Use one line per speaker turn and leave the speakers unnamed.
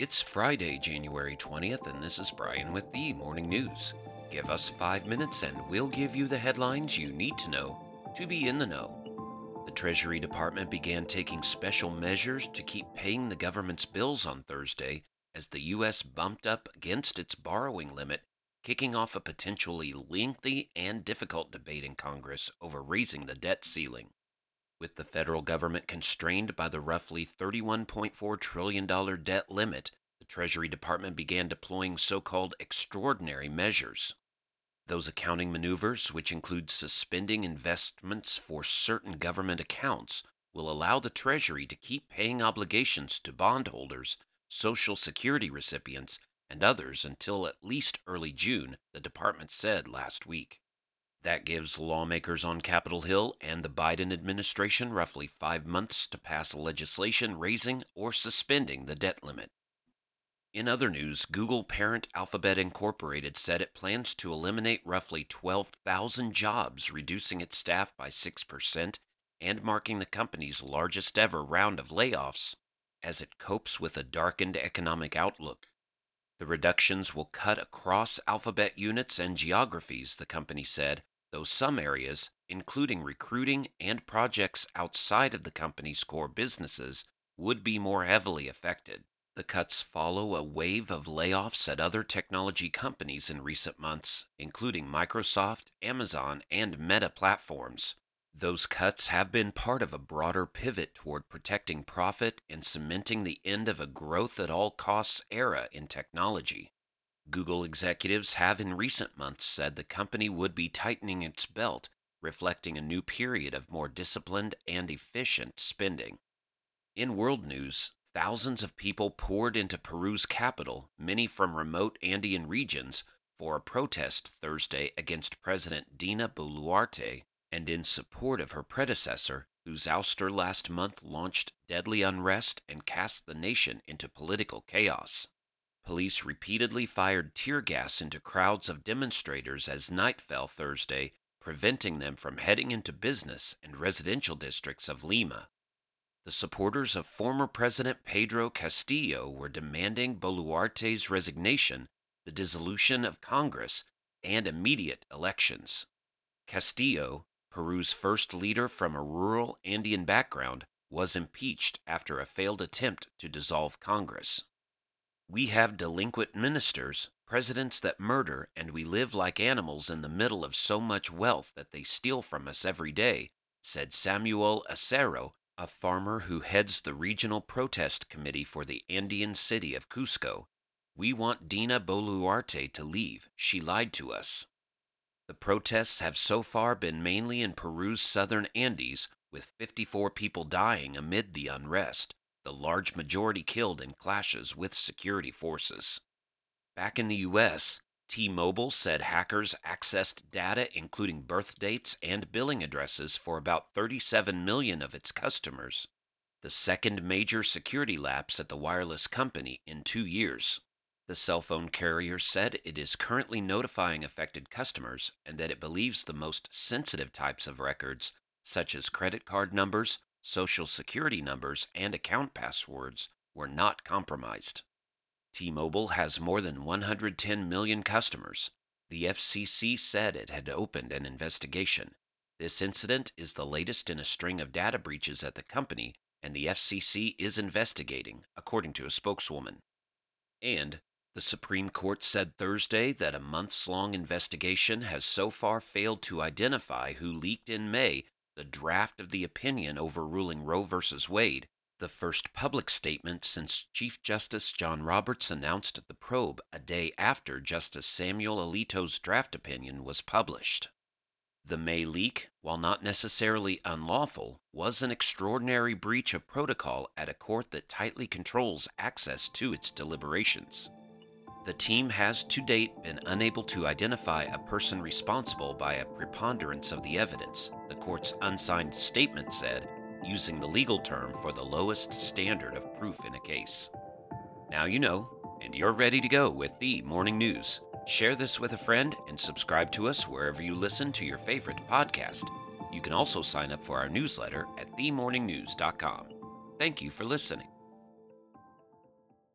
It's Friday, January 20th, and this is Brian with the Morning News. Give us five minutes and we'll give you the headlines you need to know to be in the know. The Treasury Department began taking special measures to keep paying the government's bills on Thursday as the U.S. bumped up against its borrowing limit, kicking off a potentially lengthy and difficult debate in Congress over raising the debt ceiling. With the federal government constrained by the roughly $31.4 trillion debt limit, the Treasury Department began deploying so called extraordinary measures. Those accounting maneuvers, which include suspending investments for certain government accounts, will allow the Treasury to keep paying obligations to bondholders, Social Security recipients, and others until at least early June, the department said last week. That gives lawmakers on Capitol Hill and the Biden administration roughly five months to pass legislation raising or suspending the debt limit. In other news, Google parent Alphabet Incorporated said it plans to eliminate roughly 12,000 jobs, reducing its staff by 6% and marking the company's largest ever round of layoffs as it copes with a darkened economic outlook. The reductions will cut across Alphabet units and geographies, the company said, though some areas, including recruiting and projects outside of the company's core businesses, would be more heavily affected. The cuts follow a wave of layoffs at other technology companies in recent months, including Microsoft, Amazon, and Meta platforms. Those cuts have been part of a broader pivot toward protecting profit and cementing the end of a growth at all costs era in technology. Google executives have in recent months said the company would be tightening its belt, reflecting a new period of more disciplined and efficient spending. In world news, thousands of people poured into Peru's capital, many from remote Andean regions, for a protest Thursday against President Dina Boluarte and in support of her predecessor, whose ouster last month launched deadly unrest and cast the nation into political chaos. Police repeatedly fired tear gas into crowds of demonstrators as night fell Thursday, preventing them from heading into business and residential districts of Lima. The supporters of former President Pedro Castillo were demanding Boluarte's resignation, the dissolution of Congress, and immediate elections. Castillo, Peru's first leader from a rural Andean background, was impeached after a failed attempt to dissolve Congress. We have delinquent ministers, presidents that murder, and we live like animals in the middle of so much wealth that they steal from us every day, said Samuel Acero, a farmer who heads the regional protest committee for the Andean city of Cusco. We want Dina Boluarte to leave. She lied to us. The protests have so far been mainly in Peru's southern Andes, with 54 people dying amid the unrest the large majority killed in clashes with security forces. Back in the U.S., T Mobile said hackers accessed data including birth dates and billing addresses for about 37 million of its customers, the second major security lapse at the wireless company in two years. The cell phone carrier said it is currently notifying affected customers and that it believes the most sensitive types of records, such as credit card numbers, social security numbers, and account passwords were not compromised. T Mobile has more than 110 million customers. The FCC said it had opened an investigation. This incident is the latest in a string of data breaches at the company, and the FCC is investigating, according to a spokeswoman. And the Supreme Court said Thursday that a months long investigation has so far failed to identify who leaked in May the draft of the opinion overruling Roe v. Wade, the first public statement since Chief Justice John Roberts announced the probe a day after Justice Samuel Alito's draft opinion was published. The May leak, while not necessarily unlawful, was an extraordinary breach of protocol at a court that tightly controls access to its deliberations. The team has to date been unable to identify a person responsible by a preponderance of the evidence, the court's unsigned statement said, using the legal term for the lowest standard of proof in a case. Now you know, and you're ready to go with the morning news. Share this with a friend and subscribe to us wherever you listen to your favorite podcast. You can also sign up for our newsletter at themorningnews.com. Thank you for listening.